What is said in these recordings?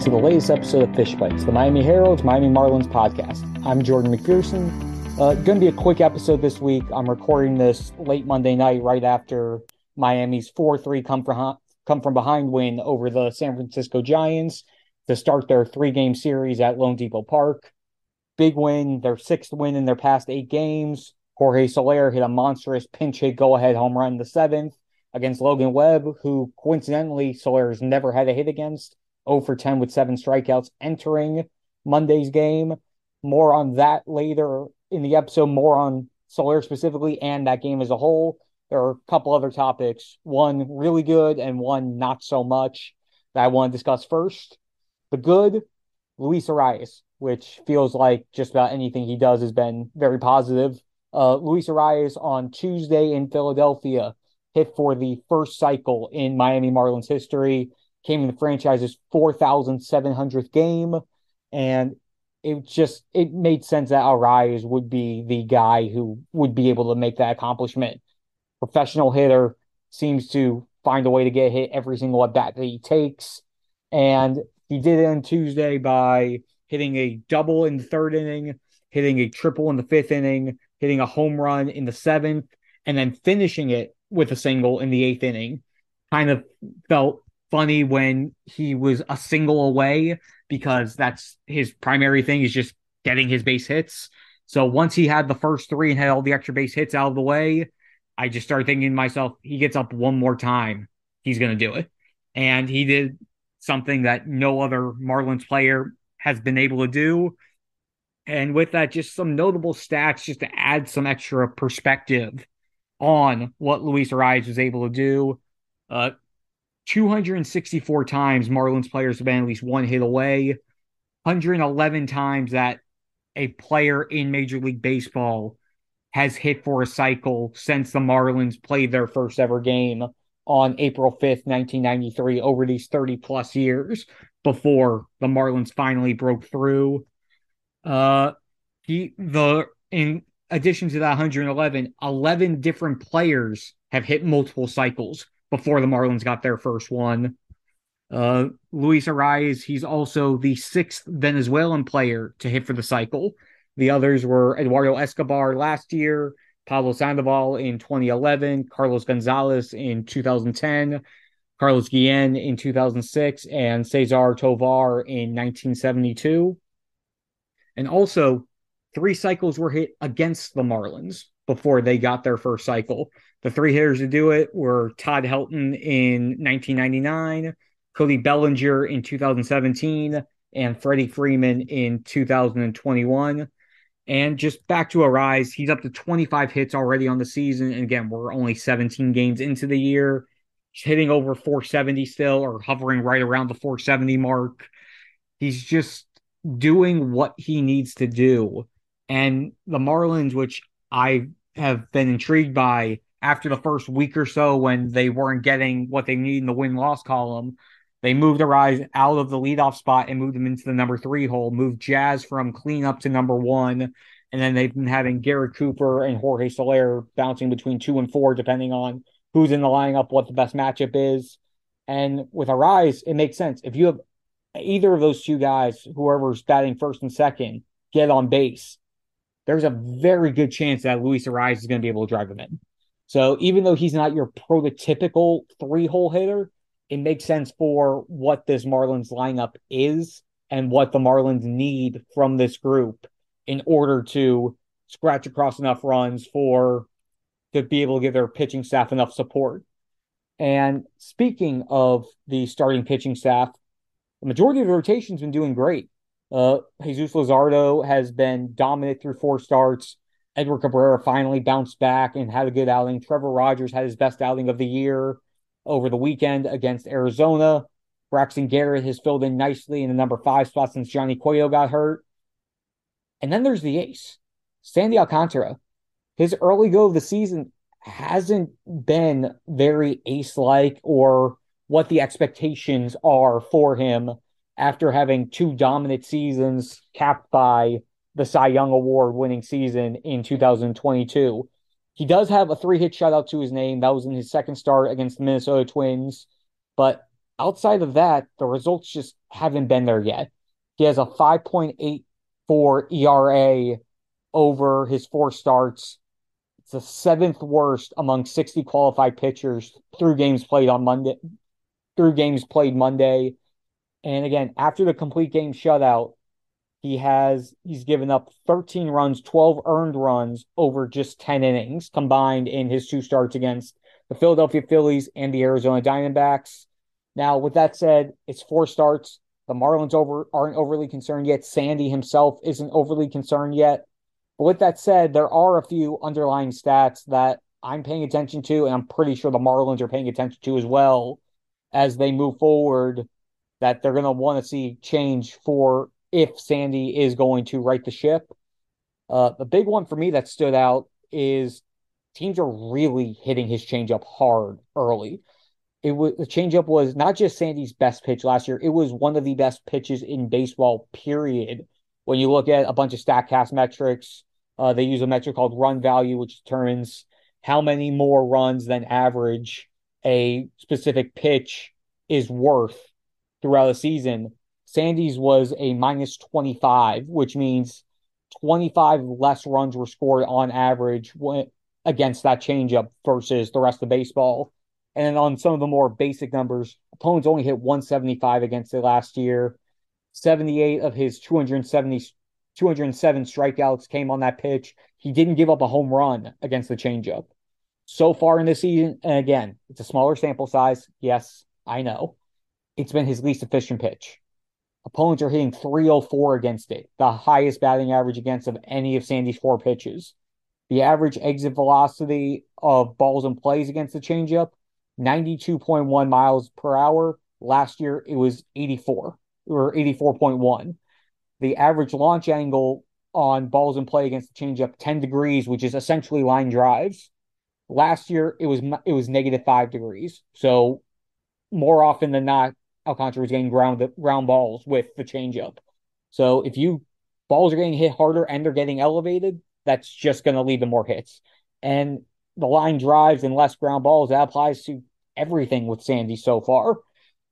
to the latest episode of Fish Bytes, the Miami Herald's Miami Marlins podcast. I'm Jordan McPherson. Uh, going to be a quick episode this week. I'm recording this late Monday night, right after Miami's 4 3 come from, come from behind win over the San Francisco Giants to start their three game series at loanDepot Park. Big win, their sixth win in their past eight games. Jorge Soler hit a monstrous pinch hit go ahead home run in the seventh against Logan Webb, who coincidentally Soler has never had a hit against. 0 for 10 with seven strikeouts entering Monday's game. More on that later in the episode, more on Soler specifically and that game as a whole. There are a couple other topics, one really good and one not so much that I want to discuss first. The good, Luis Arraez, which feels like just about anything he does has been very positive. Uh, Luis Arraez on Tuesday in Philadelphia hit for the first cycle in Miami Marlins history came in the franchise's 4,700th game. And it just it made sense that Arraez would be the guy who would be able to make that accomplishment. Professional hitter seems to find a way to get hit every single at bat that he takes. And he did it on Tuesday by hitting a double in the third inning, hitting a triple in the fifth inning, hitting a home run in the seventh, and then finishing it with a single in the eighth inning. Kind of felt funny when he was a single away because that's his primary thing is just getting his base hits. So once he had the first three and had all the extra base hits out of the way, I just started thinking to myself, he gets up one more time, he's going to do it. And he did something that no other Marlins player has been able to do. And with that, just some notable stats just to add some extra perspective on what Luis Arraez was able to do. Uh, 264 times Marlins players have been at least one hit away, 111 times that a player in Major League Baseball has hit for a cycle since the Marlins played their first ever game on April 5th, 1993, over these 30 plus years before the Marlins finally broke through. Uh, he, the, in addition to that 111, 11 different players have hit multiple cycles before the Marlins got their first one. Uh, Luis Arraez, he's also the sixth Venezuelan player to hit for the cycle. The others were Eduardo Escobar last year, Pablo Sandoval in 2011, Carlos Gonzalez in 2010, Carlos Guillen in 2006, and Cesar Tovar in 1972. And also, three cycles were hit against the Marlins before they got their first cycle. The three hitters to do it were Todd Helton in 1999, Cody Bellinger in 2017, and Freddie Freeman in 2021. And just back to Arraez, he's up to 25 hits already on the season. And again, we're only 17 games into the year. He's hitting over 470 still, or hovering right around the 470 mark. He's just doing what he needs to do. And the Marlins, which I have been intrigued by, after the first week or so when they weren't getting what they need in the win loss column. They moved Arraez out of the leadoff spot and moved him into the number three hole, moved Jazz from cleanup to number one. And then they've been having Garrett Cooper and Jorge Soler bouncing between two and four, depending on who's in the lineup, what the best matchup is. And with Arraez, it makes sense. If you have either of those two guys, whoever's batting first and second, get on base, there's a very good chance that Luis Arraez is going to be able to drive them in. So even though he's not your prototypical three hole hitter, it makes sense for what this Marlins lineup is and what the Marlins need from this group in order to scratch across enough runs for to be able to give their pitching staff enough support. And speaking of the starting pitching staff, the majority of the rotation's been doing great. Uh, Jesus Luzardo has been dominant through four starts. Edward Cabrera finally bounced back and had a good outing. Trevor Rogers had his best outing of the year over the weekend against Arizona. Braxton Garrett has filled in nicely in the number five spot since Johnny Cueto got hurt. And then there's the ace, Sandy Alcantara. His early go of the season hasn't been very ace like or what the expectations are for him after having two dominant seasons capped by the Cy Young Award winning season in 2022. He does have a three hit shutout to his name. That was in his second start against the Minnesota Twins. But outside of that, the results just haven't been there yet. He has a 5.84 ERA over his four starts. It's the seventh worst among 60 qualified pitchers through games played on Monday, through games played Monday. And again, after the complete game shutout, he has he's given up 13 runs, 12 earned runs over just 10 innings combined in his two starts against the Philadelphia Phillies and the Arizona Diamondbacks. Now, with that said, it's four starts. The Marlins over aren't overly concerned yet. Sandy himself isn't overly concerned yet. But with that said, there are a few underlying stats that I'm paying attention to, and I'm pretty sure the Marlins are paying attention to as well as they move forward. That they're going to want to see change for if Sandy is going to right the ship. Uh, the big one for me that stood out is teams are really hitting his changeup hard early. It was the changeup was not just Sandy's best pitch last year; it was one of the best pitches in baseball. Period. When you look at a bunch of Statcast metrics, uh, they use a metric called run value, which determines how many more runs than average a specific pitch is worth throughout the season. Sandy's was a minus 25, which means 25 less runs were scored on average against that changeup versus the rest of baseball. And on some of the more basic numbers, opponents only hit 175 against it last year. 78 of his 270 207 strikeouts came on that pitch. He didn't give up a home run against the changeup. So far in the season, and again, it's a smaller sample size. Yes, I know. It's been his least efficient pitch. Opponents are hitting 304 against it, the highest batting average against of any of Sandy's four pitches. The average exit velocity of balls and plays against the changeup, 92.1 miles per hour. Last year, it was 84 or 84.1. The average launch angle on balls in play against the changeup, 10 degrees, which is essentially line drives. Last year, it was it was negative five degrees. So more often than not, Alcantara was getting ground ground balls with the changeup. So if you balls are getting hit harder and they're getting elevated, that's just going to lead to more hits. And the line drives and less ground balls that applies to everything with Sandy so far.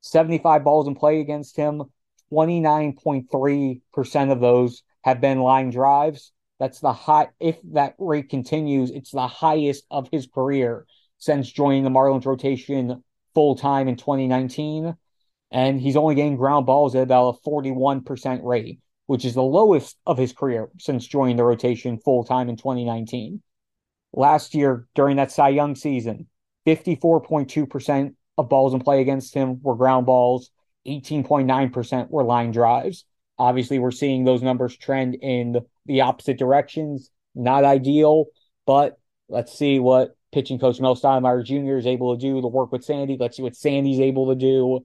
75 balls in play against him, 29.3% of those have been line drives. That's the high, if that rate continues, it's the highest of his career since joining the Marlins rotation full time in 2019 and he's only getting ground balls at about a 41% rate, which is the lowest of his career since joining the rotation full time in 2019. Last year, during that Cy Young season, 54.2% of balls in play against him were ground balls, 18.9% were line drives. Obviously, we're seeing those numbers trend in the opposite directions. Not ideal, but let's see what pitching coach Mel Stottlemyre Jr. is able to do to work with Sandy. Let's see what Sandy's able to do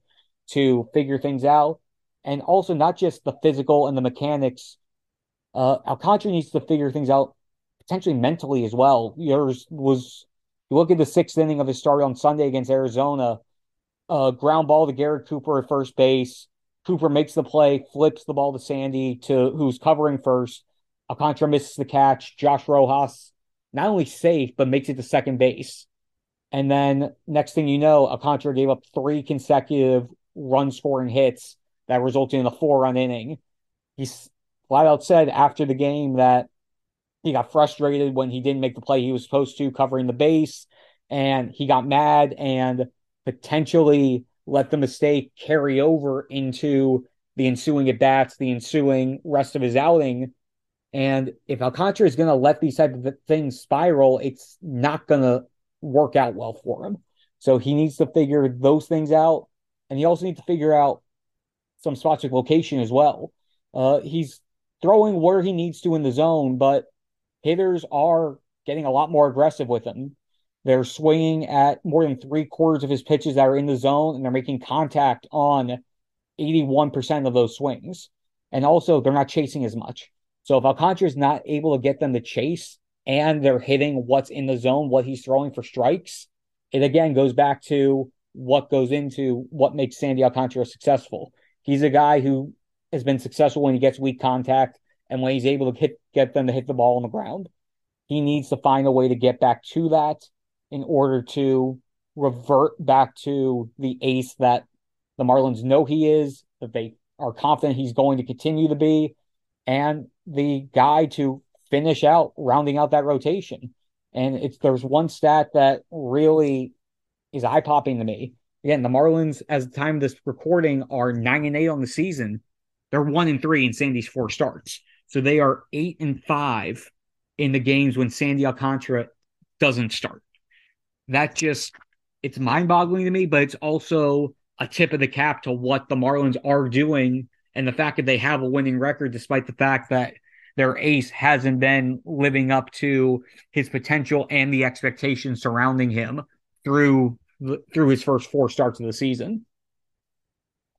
to figure things out. And also not just the physical and the mechanics. Uh, Alcantara needs to figure things out potentially mentally as well. Yours was you look at the sixth inning of his start on Sunday against Arizona, uh, ground ball to Garrett Cooper at first base. Cooper makes the play, flips the ball to Sandy to who's covering first. Alcantara misses the catch. Josh Rojas not only safe, but makes it to second base. And then next thing you know, Alcantara gave up three consecutive run scoring hits that resulted in a four run inning. He flat out said after the game that he got frustrated when he didn't make the play he was supposed to covering the base and he got mad and potentially let the mistake carry over into the ensuing at bats, the ensuing rest of his outing. And if Alcantara is going to let these type of things spiral, it's not going to work out well for him. So he needs to figure those things out and he also needs to figure out some spots of location as well. Uh, he's throwing where he needs to in the zone, but hitters are getting a lot more aggressive with him. They're swinging at more than three quarters of his pitches that are in the zone, and they're making contact on 81% of those swings. And also, they're not chasing as much. So if Alcantara is not able to get them to chase and they're hitting what's in the zone, what he's throwing for strikes, it again goes back to what goes into what makes Sandy Alcantara successful. He's a guy who has been successful when he gets weak contact and when he's able to hit get them to hit the ball on the ground. He needs to find a way to get back to that in order to revert back to the ace that The Marlins know he is, that they are confident he's going to continue to be, and the guy to finish out, rounding out that rotation. And it's there's one stat that really is eye popping to me. Again, the Marlins, as the time of this recording, are nine and eight on the season. They're one and three in Sandy's four starts. So they are eight and five in the games when Sandy Alcantara doesn't start. That just it's mind boggling to me, but it's also a tip of the cap to what the Marlins are doing and the fact that they have a winning record, despite the fact that their ace hasn't been living up to his potential and the expectations surrounding him through through his first four starts of the season.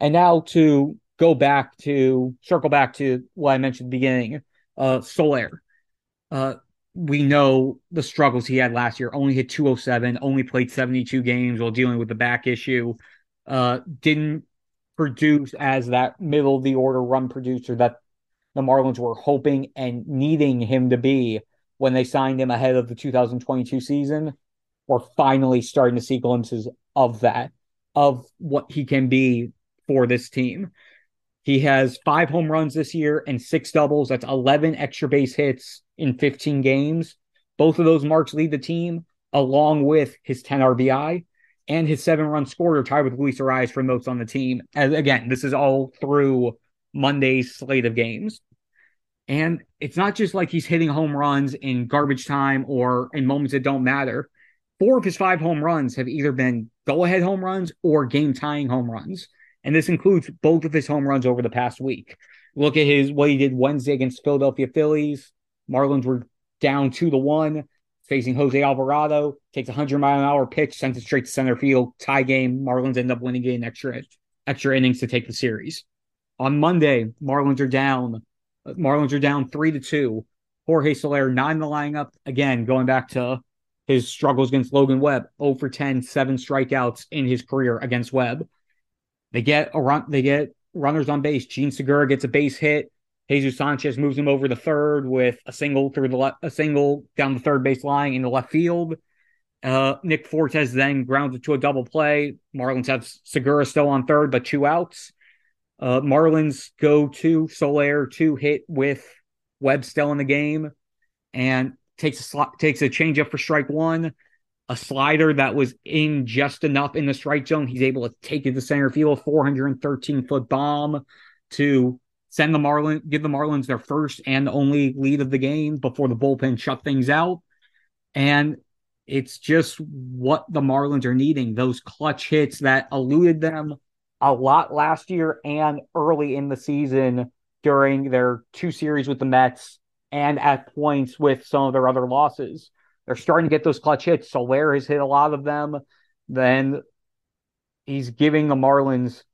And now to go back to circle back to what I mentioned at the beginning, uh, Soler. Uh, we know the struggles he had last year. Only hit 207, only played 72 games while dealing with the back issue. Uh, didn't produce as that middle of the order run producer that the Marlins were hoping and needing him to be when they signed him ahead of the 2022 season. We're finally starting to see glimpses of that, of what he can be for this team. He has five home runs this year and six doubles. That's 11 extra base hits in 15 games. Both of those marks lead the team, along with his 10 RBI and his seven run scorer, tied with Luis Arraez for most on the team. And again, this is all through Monday's slate of games. And it's not just like he's hitting home runs in garbage time or in moments that don't matter. Four of his five home runs have either been go ahead home runs or game tying home runs and this includes both of his home runs over the past week. Look at his what he did Wednesday against Philadelphia Phillies. Marlins were down two to one, facing Jose Alvarado. Takes a hundred mile an hour pitch, sends it straight to center field. Tie game. Marlins end up winning game extra extra innings to take the series. On Monday, Marlins are down. Marlins are down three to two. Jorge Soler nine the lineup again, going back to his struggles against Logan Webb. 0 for 10, seven strikeouts in his career against Webb. They get a run. They get runners on base. Jean Segura gets a base hit. Jesus Sanchez moves him over the third with a single through the left, a single down the third base line in the left field. Uh, Nick Fortes then grounds it to a double play. Marlins have Segura still on third, but two outs. Uh, Marlins go to Soler to hit with Webb still in the game, and takes a sl- takes a changeup for strike one a slider that was in just enough in the strike zone. He's able to take it to center field, 413 foot bomb to send the Marlins, give the Marlins their first and only lead of the game before the bullpen shut things out. And it's just what the Marlins are needing those clutch hits that eluded them a lot last year and early in the season during their two series with the Mets and at points with some of their other losses. They're starting to get those clutch hits. Soler has hit a lot of them. Then he's giving the Marlins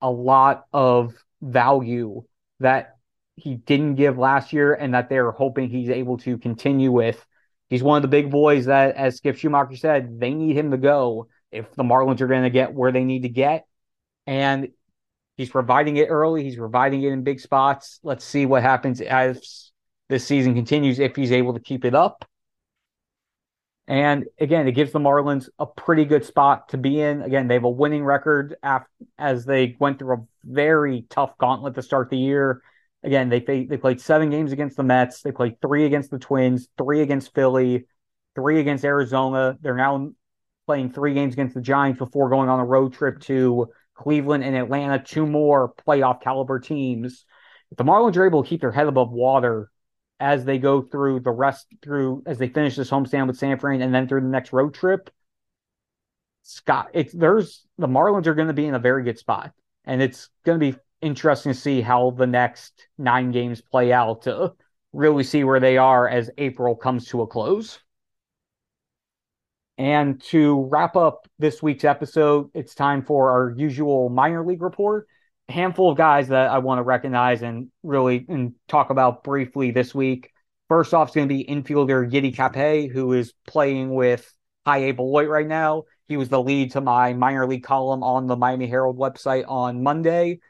a lot of value that he didn't give last year and that they're hoping he's able to continue with. He's one of the big boys that, as Skip Schumaker said, they need him to go if the Marlins are going to get where they need to get. And he's providing it early. He's providing it in big spots. Let's see what happens as this season continues if he's able to keep it up. And again, it gives the Marlins a pretty good spot to be in. Again, they have a winning record after, as they went through a very tough gauntlet to start the year. Again, they they played seven games against the Mets. They played three against the Twins, three against Philly, three against Arizona. They're now playing three games against the Giants before going on a road trip to Cleveland and Atlanta, two more playoff caliber teams. If the Marlins are able to keep their head above water as they go through the rest through as they finish this homestand with San Fran and then through the next road trip. Scott, it's there's the Marlins are going to be in a very good spot, and it's going to be interesting to see how the next nine games play out to really see where they are as April comes to a close. And to wrap up this week's episode, it's time for our usual minor league report handful of guys that I want to recognize and really and talk about briefly this week. First off is going to be infielder Yiddi Cappe, who is playing with High Beloit right now. He was the lead to my minor league column on the Miami Herald website on Monday,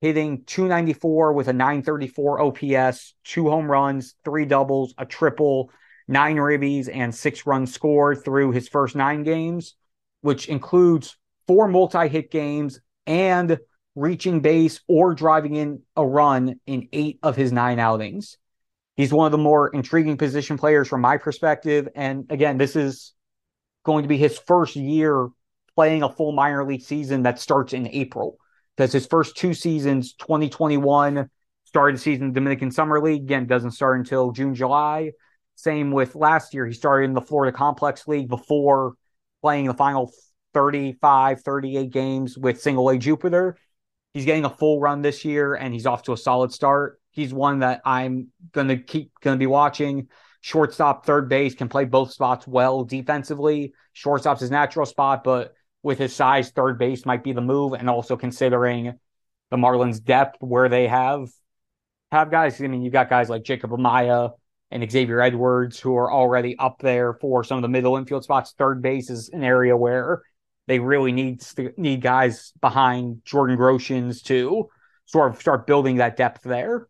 hitting 294 with a 934 OPS, two home runs, three doubles, a triple, nine ribbies, and six runs scored through his first nine games, which includes four multi hit games and reaching base or driving in a run in eight of his nine outings. He's one of the more intriguing position players from my perspective. And again, this is going to be his first year playing a full minor league season that starts in April. Because his first two seasons, 2021, started the season Dominican Summer League. Again, doesn't start until June, July. Same with last year. He started in the Florida Complex League before playing the final 35, 38 games with single A Jupiter. He's getting a full run this year and he's off to a solid start. He's one that I'm going to keep going to be watching. Shortstop, third base can play both spots well defensively. Shortstop's his natural spot, but with his size, third base might be the move. And also considering the Marlins' depth where they have have guys. I mean, you've got guys like Jacob Amaya and Xavier Edwards who are already up there for some of the middle infield spots. Third base is an area where they really need need guys behind Jordan Groshans to sort of start building that depth there.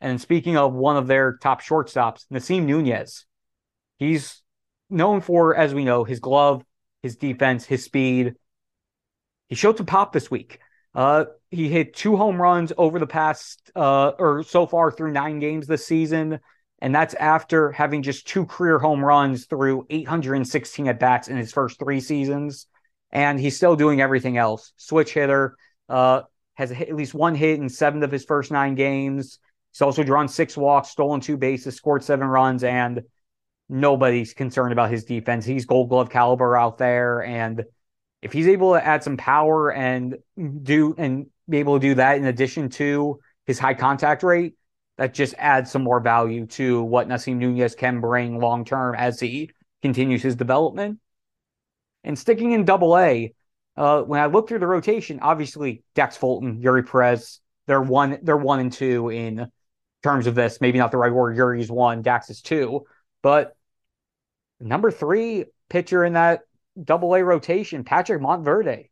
And speaking of one of their top shortstops, Nasim Nunez, he's known for, as we know, his glove, his defense, his speed. He showed some pop this week. Uh, he hit two home runs over the past, uh, or so far through nine games this season. And that's after having just two career home runs through 816 at bats in his first three seasons and he's still doing everything else. Switch hitter, uh, has at least one hit in seven of his first nine games. He's also drawn six walks, stolen two bases, scored seven runs, and nobody's concerned about his defense. He's gold glove caliber out there. And if he's able to add some power and do and be able to do that in addition to his high contact rate, that just adds some more value to what Nasim Nunez can bring long term as he continues his development. And sticking in double A, uh, when I look through the rotation, obviously Dax Fulton, Eury Perez, they're one, they're one and two in terms of this. Maybe not the right order. Eury's one, Dax is two, but number three pitcher in that double A rotation, Patrick Monteverde,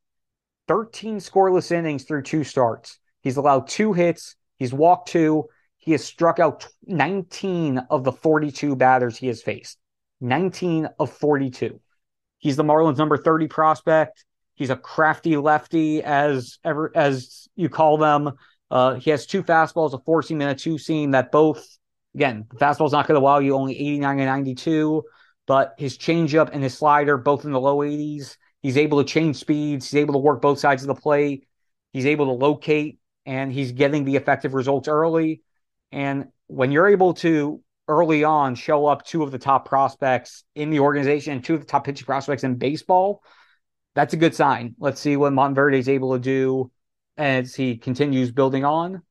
13 scoreless innings through two starts. He's allowed two hits. He's walked two. He has struck out 19 of the 42 batters he has faced. 19 of 42. He's the Marlins number 30 prospect. He's a crafty lefty, as ever as you call them. Uh, he has two fastballs, a four seam and a two seam that both, again, the fastball's not going to wow you only 89 and 92, but his changeup and his slider, both in the low 80s. He's able to change speeds. He's able to work both sides of the plate. He's able to locate and he's getting the effective results early. And when you're able to early on show up two of the top prospects in the organization, two of the top pitching prospects in baseball, that's a good sign. Let's see what Monteverde is able to do as he continues building on.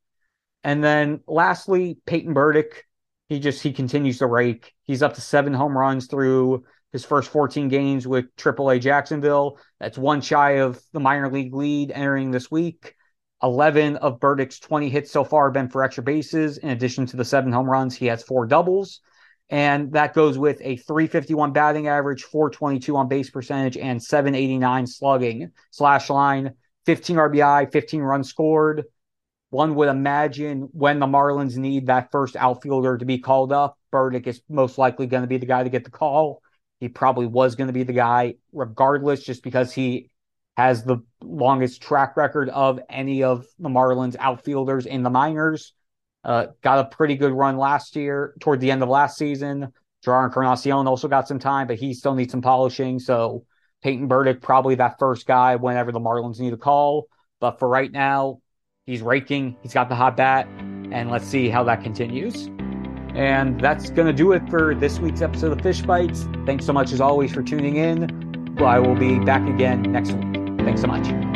And then lastly, Peyton Burdick, he just he continues to rake. He's up to seven home runs through his first 14 games with AAA Jacksonville. That's one shy of the minor league lead entering this week. 11 of Burdick's 20 hits so far have been for extra bases. In addition to the seven home runs, he has four doubles. And that goes with a 351 batting average, 422 on base percentage, and 789 slugging slash line, 15 RBI, 15 runs scored. One would imagine when the Marlins need that first outfielder to be called up, Burdick is most likely going to be the guy to get the call. He probably was going to be the guy regardless, just because he has the longest track record of any of the Marlins outfielders in the minors. Uh, got a pretty good run last year toward the end of last season. Jerar Encarnacion also got some time, but he still needs some polishing. So Peyton Burdick, probably that first guy whenever the Marlins need a call. But for right now, he's raking. He's got the hot bat. And let's see how that continues. And that's going to do it for this week's episode of Fish Bytes. Thanks so much, as always, for tuning in. I will be back again next week. Thanks so much.